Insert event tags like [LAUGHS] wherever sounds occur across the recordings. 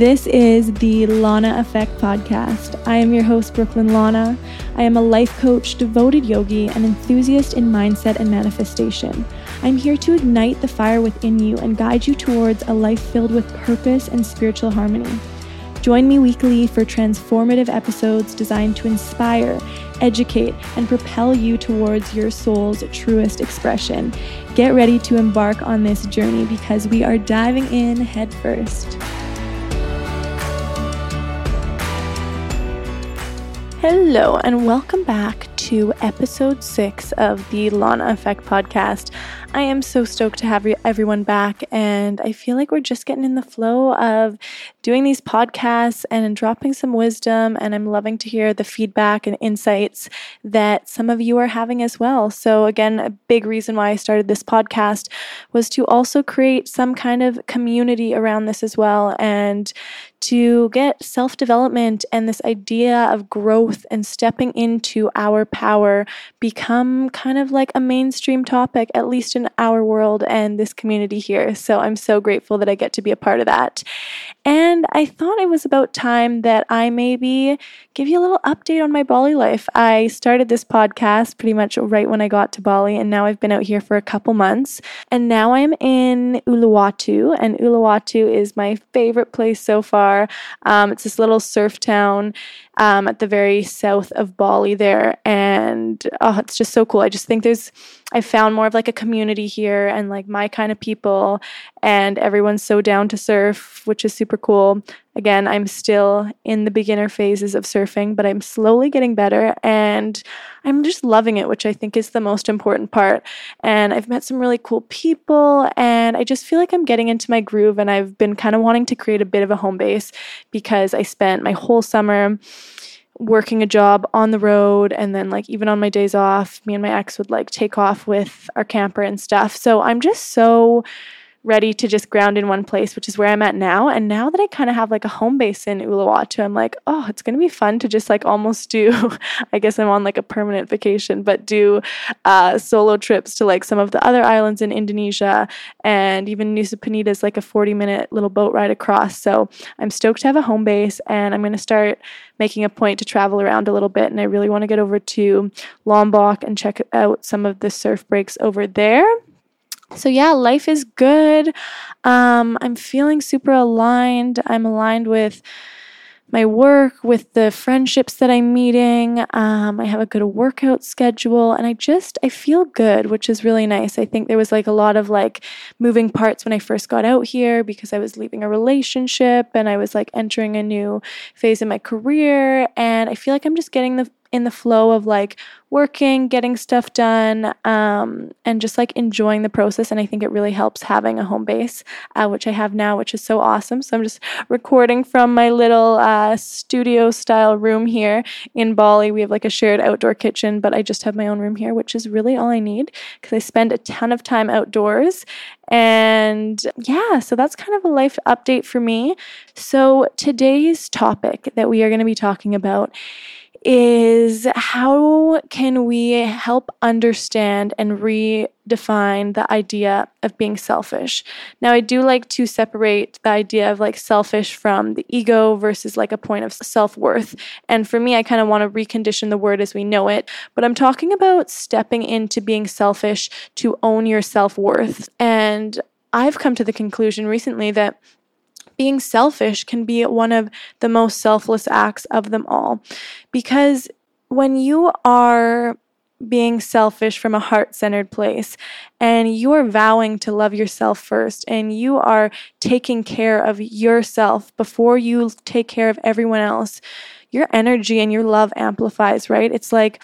This is the Lana Effect podcast. I am your host, Brooklyn Lana. I am a life coach, devoted yogi, and enthusiast in mindset and manifestation. I'm here to ignite the fire within you and guide you towards a life filled with purpose and spiritual harmony. Join me weekly for transformative episodes designed to inspire, educate, and propel you towards your soul's truest expression. Get ready to embark on this journey because we are diving in headfirst. Hello, and welcome back to episode six of the Lana Effect podcast. I am so stoked to have everyone back, and I feel like we're just getting in the flow of doing these podcasts and dropping some wisdom. And I'm loving to hear the feedback and insights that some of you are having as well. So, again, a big reason why I started this podcast was to also create some kind of community around this as well and to get self development and this idea of growth and stepping into our power become kind of like a mainstream topic, at least in our world and this community here. So I'm so grateful that I get to be a part of that. And I thought it was about time that I maybe give you a little update on my Bali life. I started this podcast pretty much right when I got to Bali, and now I've been out here for a couple months. And now I'm in Uluwatu, and Uluwatu is my favorite place so far. Um, it's this little surf town um, at the very south of Bali there, and oh, it's just so cool. I just think there's I found more of like a community here and like my kind of people, and everyone's so down to surf, which is super cool. Again, I'm still in the beginner phases of surfing, but I'm slowly getting better and I'm just loving it, which I think is the most important part. And I've met some really cool people, and I just feel like I'm getting into my groove. And I've been kind of wanting to create a bit of a home base because I spent my whole summer working a job on the road and then like even on my days off me and my ex would like take off with our camper and stuff so i'm just so ready to just ground in one place, which is where I'm at now. And now that I kind of have like a home base in Uluwatu, I'm like, oh, it's going to be fun to just like almost do, [LAUGHS] I guess I'm on like a permanent vacation, but do uh, solo trips to like some of the other islands in Indonesia. And even Nusa Penida is like a 40 minute little boat ride across. So I'm stoked to have a home base and I'm going to start making a point to travel around a little bit. And I really want to get over to Lombok and check out some of the surf breaks over there. So, yeah, life is good. Um, I'm feeling super aligned. I'm aligned with my work, with the friendships that I'm meeting. Um, I have a good workout schedule and I just, I feel good, which is really nice. I think there was like a lot of like moving parts when I first got out here because I was leaving a relationship and I was like entering a new phase in my career. And I feel like I'm just getting the in the flow of like working, getting stuff done, um, and just like enjoying the process. And I think it really helps having a home base, uh, which I have now, which is so awesome. So I'm just recording from my little uh, studio style room here in Bali. We have like a shared outdoor kitchen, but I just have my own room here, which is really all I need because I spend a ton of time outdoors. And yeah, so that's kind of a life update for me. So today's topic that we are going to be talking about is how can we help understand and redefine the idea of being selfish? Now, I do like to separate the idea of like selfish from the ego versus like a point of self worth. And for me, I kind of want to recondition the word as we know it, but I'm talking about stepping into being selfish to own your self worth. And I've come to the conclusion recently that being selfish can be one of the most selfless acts of them all. Because when you are being selfish from a heart centered place and you are vowing to love yourself first and you are taking care of yourself before you take care of everyone else, your energy and your love amplifies, right? It's like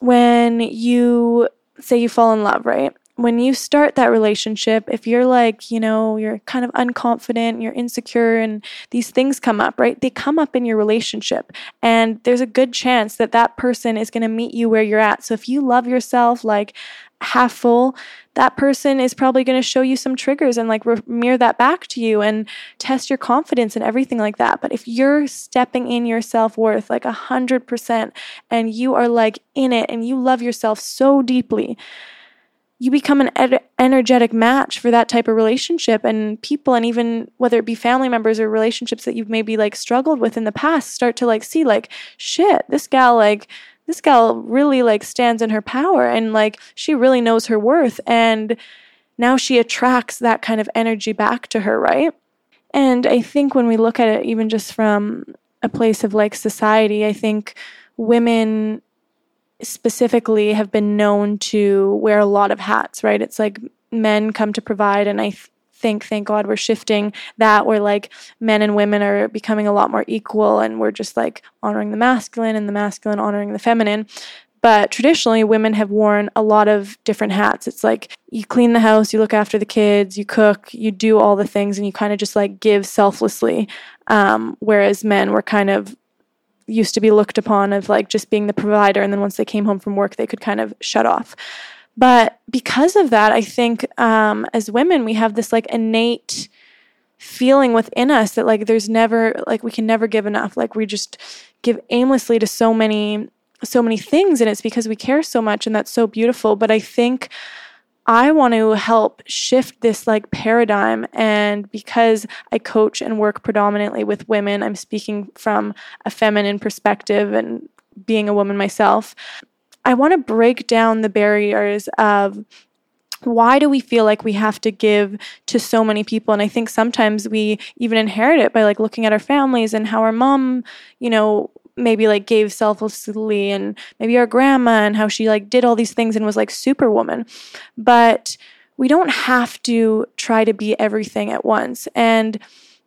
when you say you fall in love, right? When you start that relationship, if you're like, you know, you're kind of unconfident, you're insecure, and these things come up, right? They come up in your relationship. And there's a good chance that that person is going to meet you where you're at. So if you love yourself like half full, that person is probably going to show you some triggers and like re- mirror that back to you and test your confidence and everything like that. But if you're stepping in your self worth like a hundred percent and you are like in it and you love yourself so deeply, you become an ed- energetic match for that type of relationship and people and even whether it be family members or relationships that you've maybe like struggled with in the past start to like see like shit this gal like this gal really like stands in her power and like she really knows her worth and now she attracts that kind of energy back to her right? And i think when we look at it even just from a place of like society i think women specifically have been known to wear a lot of hats, right? It's like men come to provide, and I th- think, thank God, we're shifting that where like men and women are becoming a lot more equal, and we're just like honoring the masculine and the masculine honoring the feminine. But traditionally, women have worn a lot of different hats. It's like you clean the house, you look after the kids, you cook, you do all the things, and you kind of just like give selflessly. Um, whereas men were kind of used to be looked upon of like just being the provider and then once they came home from work they could kind of shut off. But because of that i think um, as women we have this like innate feeling within us that like there's never like we can never give enough. Like we just give aimlessly to so many so many things and it's because we care so much and that's so beautiful. But i think I want to help shift this like paradigm. And because I coach and work predominantly with women, I'm speaking from a feminine perspective and being a woman myself. I want to break down the barriers of why do we feel like we have to give to so many people and i think sometimes we even inherit it by like looking at our families and how our mom you know maybe like gave selflessly and maybe our grandma and how she like did all these things and was like superwoman. But we don't have to try to be everything at once. And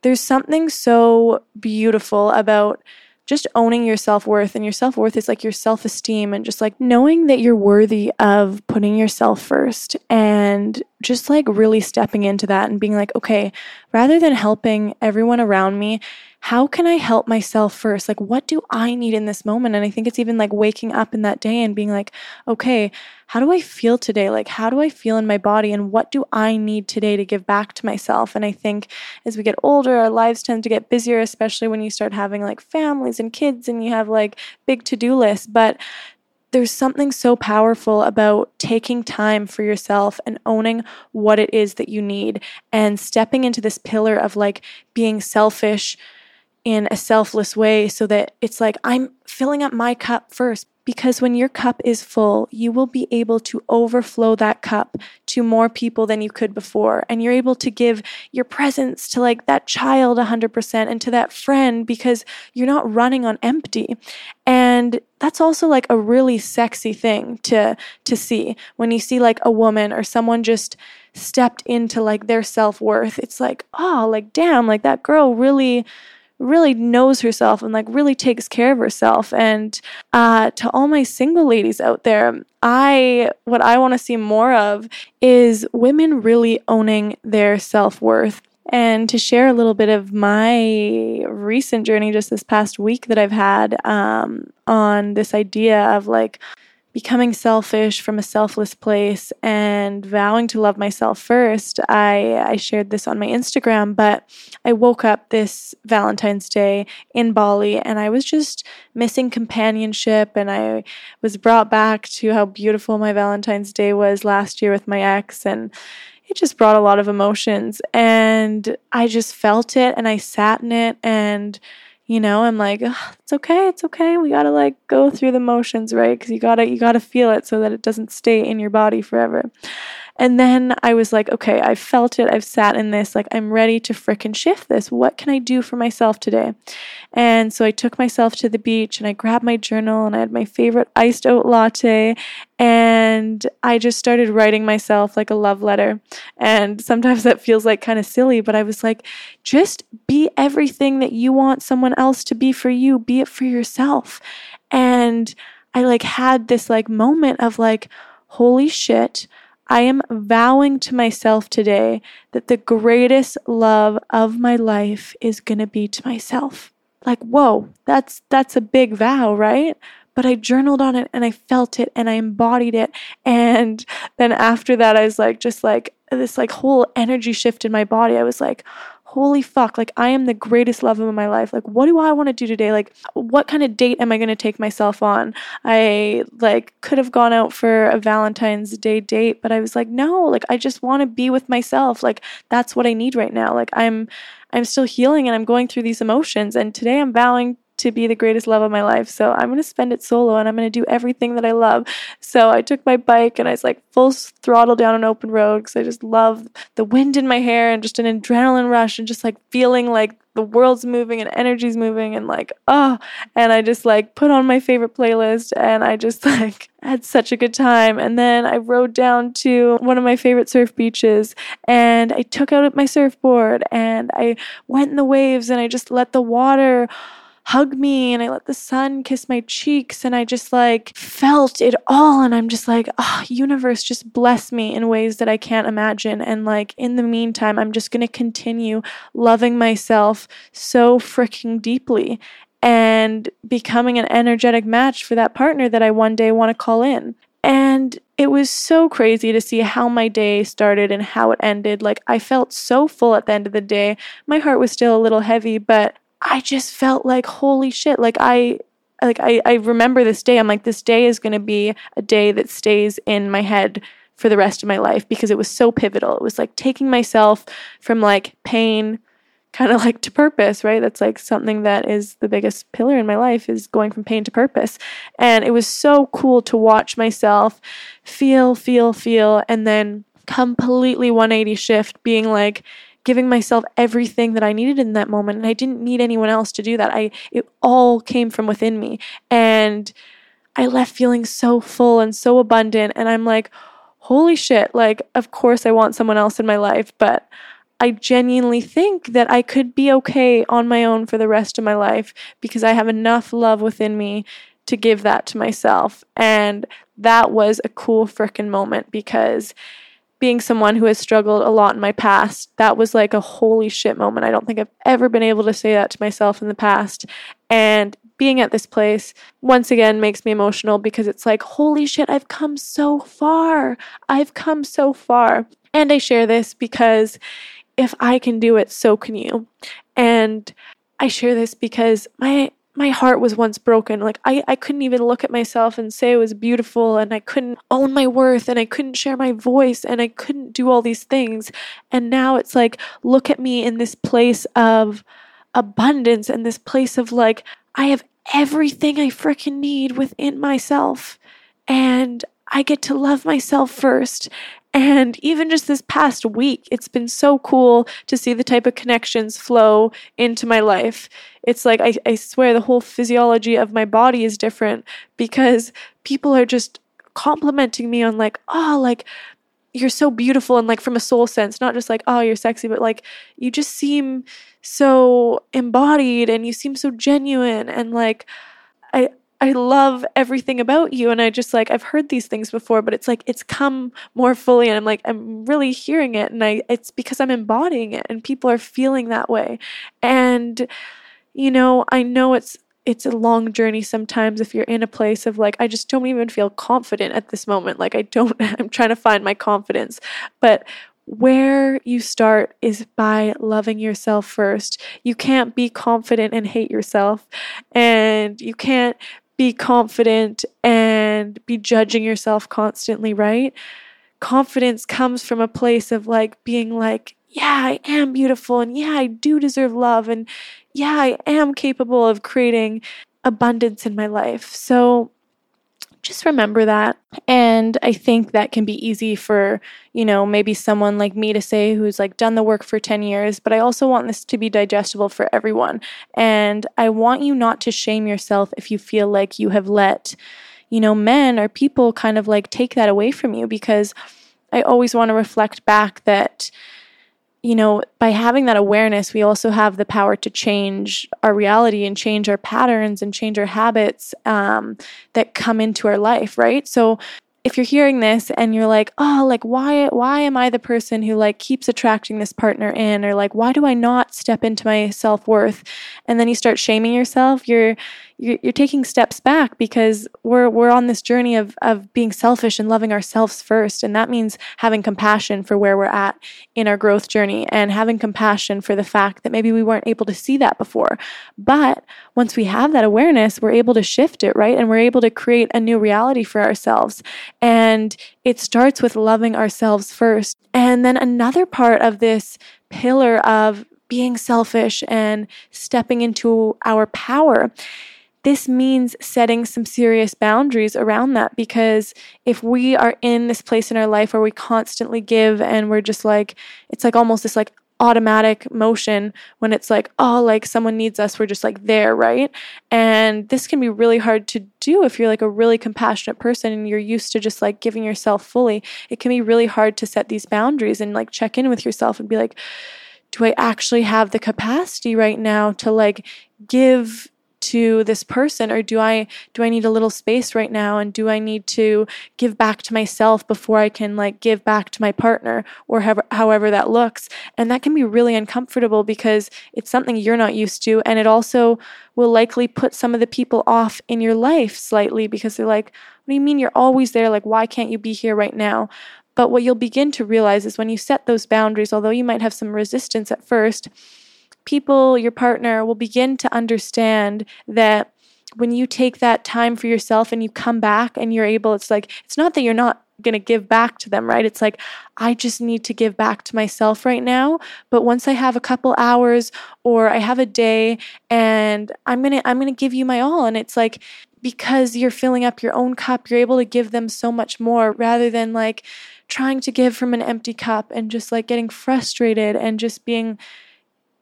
there's something so beautiful about just owning your self worth. And your self worth is like your self esteem and just like knowing that you're worthy of putting yourself first and just like really stepping into that and being like, okay, rather than helping everyone around me, how can I help myself first? Like, what do I need in this moment? And I think it's even like waking up in that day and being like, okay, how do I feel today? Like, how do I feel in my body? And what do I need today to give back to myself? And I think as we get older, our lives tend to get busier, especially when you start having like families and kids and you have like big to do lists. But there's something so powerful about taking time for yourself and owning what it is that you need and stepping into this pillar of like being selfish in a selfless way so that it's like I'm filling up my cup first. Because when your cup is full, you will be able to overflow that cup to more people than you could before. And you're able to give your presence to like that child 100% and to that friend because you're not running on empty. And that's also like a really sexy thing to to see when you see like a woman or someone just stepped into like their self-worth. It's like, "Oh, like damn, like that girl really really knows herself and like really takes care of herself. And uh, to all my single ladies out there, I what I want to see more of is women really owning their self worth. And to share a little bit of my recent journey just this past week that I've had um, on this idea of like becoming selfish from a selfless place and vowing to love myself first, I, I shared this on my Instagram, but I woke up this Valentine's Day in Bali and I was just missing companionship and I was brought back to how beautiful my Valentine's Day was last year with my ex and it just brought a lot of emotions and I just felt it and I sat in it and you know i'm like it's okay it's okay we gotta like go through the motions right because you gotta you gotta feel it so that it doesn't stay in your body forever and then I was like, okay, I've felt it. I've sat in this. Like, I'm ready to fricking shift this. What can I do for myself today? And so I took myself to the beach and I grabbed my journal and I had my favorite iced oat latte. And I just started writing myself like a love letter. And sometimes that feels like kind of silly, but I was like, just be everything that you want someone else to be for you, be it for yourself. And I like had this like moment of like, holy shit. I am vowing to myself today that the greatest love of my life is going to be to myself. Like, whoa, that's that's a big vow, right? But I journaled on it and I felt it and I embodied it. And then after that I was like just like this like whole energy shift in my body. I was like, holy fuck, like I am the greatest love of my life. Like, what do I want to do today? Like, what kind of date am I going to take myself on? I like could have gone out for a Valentine's Day date, but I was like, no, like I just want to be with myself. Like, that's what I need right now. Like, I'm I'm still healing and I'm going through these emotions. And today I'm vowing to be the greatest love of my life. So I'm going to spend it solo and I'm going to do everything that I love. So I took my bike and I was like full throttle down an open road because I just love the wind in my hair and just an adrenaline rush and just like feeling like the world's moving and energy's moving and like oh and i just like put on my favorite playlist and i just [LAUGHS] like had such a good time and then i rode down to one of my favorite surf beaches and i took out my surfboard and i went in the waves and i just let the water hug me and I let the sun kiss my cheeks and I just like felt it all and I'm just like, oh, universe just bless me in ways that I can't imagine and like in the meantime I'm just going to continue loving myself so freaking deeply and becoming an energetic match for that partner that I one day want to call in. And it was so crazy to see how my day started and how it ended. Like, I felt so full at the end of the day. My heart was still a little heavy, but I just felt like holy shit. Like I like I, I remember this day. I'm like, this day is gonna be a day that stays in my head for the rest of my life because it was so pivotal. It was like taking myself from like pain kind of like to purpose, right? That's like something that is the biggest pillar in my life is going from pain to purpose. And it was so cool to watch myself feel, feel, feel, and then completely 180 shift being like, giving myself everything that I needed in that moment and I didn't need anyone else to do that. I it all came from within me and I left feeling so full and so abundant and I'm like holy shit like of course I want someone else in my life but I genuinely think that I could be okay on my own for the rest of my life because I have enough love within me to give that to myself. And that was a cool freaking moment because being someone who has struggled a lot in my past, that was like a holy shit moment. I don't think I've ever been able to say that to myself in the past. And being at this place once again makes me emotional because it's like, holy shit, I've come so far. I've come so far. And I share this because if I can do it, so can you. And I share this because my my heart was once broken. Like I, I couldn't even look at myself and say it was beautiful and I couldn't own my worth and I couldn't share my voice and I couldn't do all these things. And now it's like, look at me in this place of abundance and this place of like, I have everything I freaking need within myself. And I get to love myself first. And even just this past week, it's been so cool to see the type of connections flow into my life. It's like, I, I swear, the whole physiology of my body is different because people are just complimenting me on, like, oh, like, you're so beautiful and like from a soul sense, not just like, oh, you're sexy, but like, you just seem so embodied and you seem so genuine. And like, I, I love everything about you. And I just like, I've heard these things before, but it's like, it's come more fully. And I'm like, I'm really hearing it. And I, it's because I'm embodying it and people are feeling that way. And, you know, I know it's, it's a long journey sometimes if you're in a place of like I just don't even feel confident at this moment like I don't [LAUGHS] I'm trying to find my confidence but where you start is by loving yourself first. You can't be confident and hate yourself, and you can't be confident and be judging yourself constantly, right? Confidence comes from a place of like being like, yeah, I am beautiful and yeah, I do deserve love and yeah, I am capable of creating abundance in my life. So just remember that. And I think that can be easy for, you know, maybe someone like me to say who's like done the work for 10 years, but I also want this to be digestible for everyone. And I want you not to shame yourself if you feel like you have let, you know, men or people kind of like take that away from you because I always want to reflect back that you know, by having that awareness, we also have the power to change our reality and change our patterns and change our habits um, that come into our life, right? So if you're hearing this and you're like, "Oh, like why why am I the person who like keeps attracting this partner in? or like why do I not step into my self-worth?" And then you start shaming yourself, you're you're, you're taking steps back because we're we're on this journey of of being selfish and loving ourselves first. And that means having compassion for where we're at in our growth journey and having compassion for the fact that maybe we weren't able to see that before. But once we have that awareness we're able to shift it right? And we're able to create a new reality for ourselves and it starts with loving ourselves first. And then another part of this pillar of being selfish and stepping into our power this means setting some serious boundaries around that. Because if we are in this place in our life where we constantly give and we're just like, it's like almost this like automatic motion when it's like, oh, like someone needs us, we're just like there, right? And this can be really hard to do if you're like a really compassionate person and you're used to just like giving yourself fully. It can be really hard to set these boundaries and like check in with yourself and be like, do I actually have the capacity right now to like give to this person or do I do I need a little space right now? And do I need to give back to myself before I can like give back to my partner or however, however that looks? And that can be really uncomfortable because it's something you're not used to and it also will likely put some of the people off in your life slightly because they're like what do you mean you're always there? Like why can't you be here right now? But what you'll begin to realize is when you set those boundaries although you might have some resistance at first people, your partner, will begin to understand that when you take that time for yourself and you come back and you're able, it's like, it's not that you're not going to give back to them, right? It's like, I just need to give back to myself right now. But once I have a couple hours or I have a day and I'm going to, I'm going to give you my all. And it's like, because you're filling up your own cup, you're able to give them so much more rather than like trying to give from an empty cup and just like getting frustrated and just being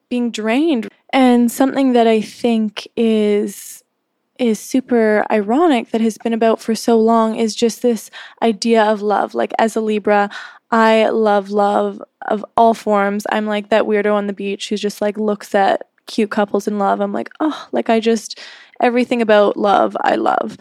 being drained. And something that I think is is super ironic that has been about for so long is just this idea of love. Like as a Libra, I love love of all forms. I'm like that weirdo on the beach who just like looks at cute couples in love. I'm like, "Oh, like I just everything about love I love."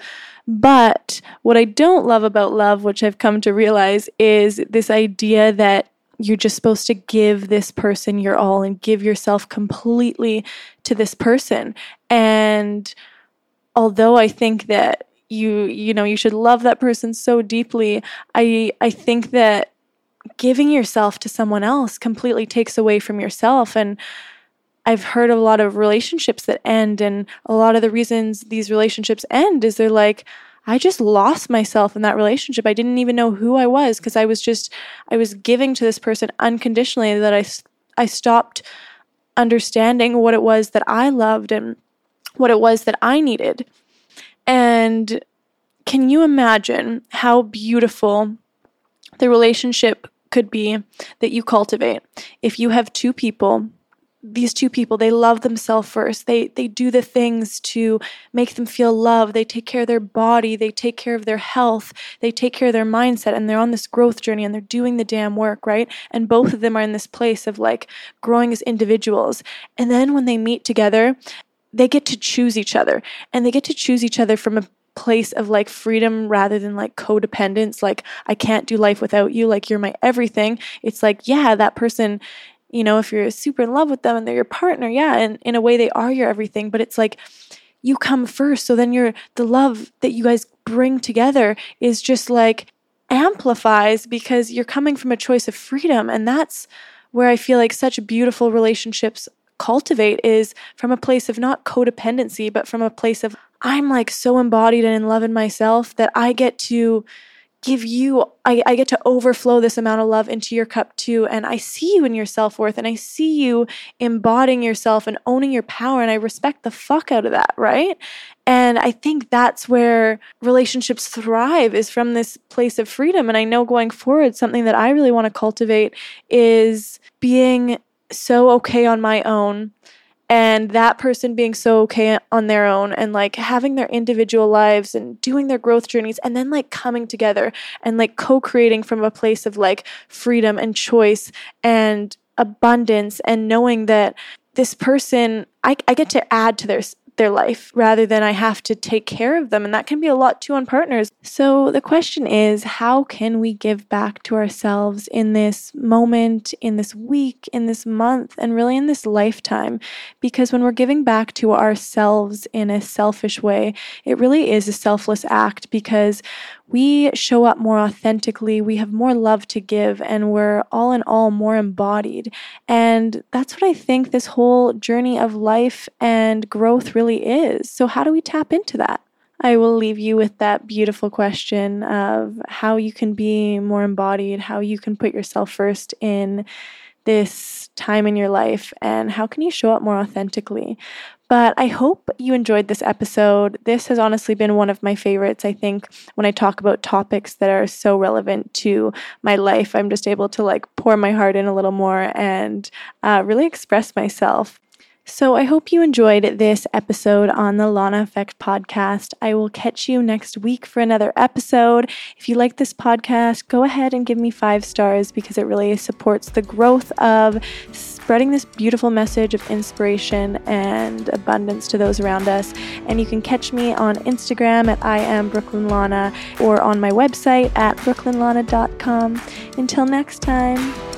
But what I don't love about love, which I've come to realize, is this idea that you're just supposed to give this person your all and give yourself completely to this person. And although I think that you you know you should love that person so deeply, I I think that giving yourself to someone else completely takes away from yourself and I've heard of a lot of relationships that end and a lot of the reasons these relationships end is they're like I just lost myself in that relationship. I didn't even know who I was because I was just, I was giving to this person unconditionally that I, I stopped understanding what it was that I loved and what it was that I needed. And can you imagine how beautiful the relationship could be that you cultivate if you have two people these two people they love themselves first. They they do the things to make them feel love they take care of their body. They take care of their health. They take care of their mindset and they're on this growth journey and they're doing the damn work right? And both of them are in this place of like growing as individuals. And then when they meet together they get to choose each other. And they get to choose each other from a place of like freedom rather than like codependence like i can't do life without you. Like you're my everything. It's like yeah that person you know, if you're super in love with them and they're your partner, yeah, and in a way they are your everything, but it's like you come first. So then you're the love that you guys bring together is just like amplifies because you're coming from a choice of freedom. And that's where I feel like such beautiful relationships cultivate is from a place of not codependency, but from a place of I'm like so embodied and in love in myself that I get to give you I, I get to overflow this amount of love into your cup too. And i see you in your self-worth and i see you embodying yourself and owning your power and i respect the fuck out of that right? And i think that's where relationships thrive is from this place of freedom. And i know going forward something that i really want to cultivate is being so okay on my own and that person being so okay on their own and like having their individual lives and doing their growth journeys and then like coming together and like co-creating from a place of like freedom and choice and abundance and knowing that this person I, I get to add to their their life rather than I have to take care of them. And that can be a lot too on partners. So the question is how can we give back to ourselves in this moment, in this week, in this month, and really in this lifetime? Because when we're giving back to ourselves in a selfish way, it really is a selfless act because we show up more authentically, we have more love to give, and we're all in all more embodied. And that's what I think this whole journey of life and growth really is. So, how do we tap into that? I will leave you with that beautiful question of how you can be more embodied, how you can put yourself first in this time in your life, and how can you show up more authentically. But I hope you enjoyed this episode. This has honestly been one of my favorites. I think when I talk about topics that are so relevant to my life, I'm just able to like pour my heart in a little more and uh, really express myself. So, I hope you enjoyed this episode on the Lana Effect podcast. I will catch you next week for another episode. If you like this podcast, go ahead and give me five stars because it really supports the growth of spreading this beautiful message of inspiration and abundance to those around us. And you can catch me on Instagram at I am Brooklyn Lana or on my website at brooklynlana.com. Until next time.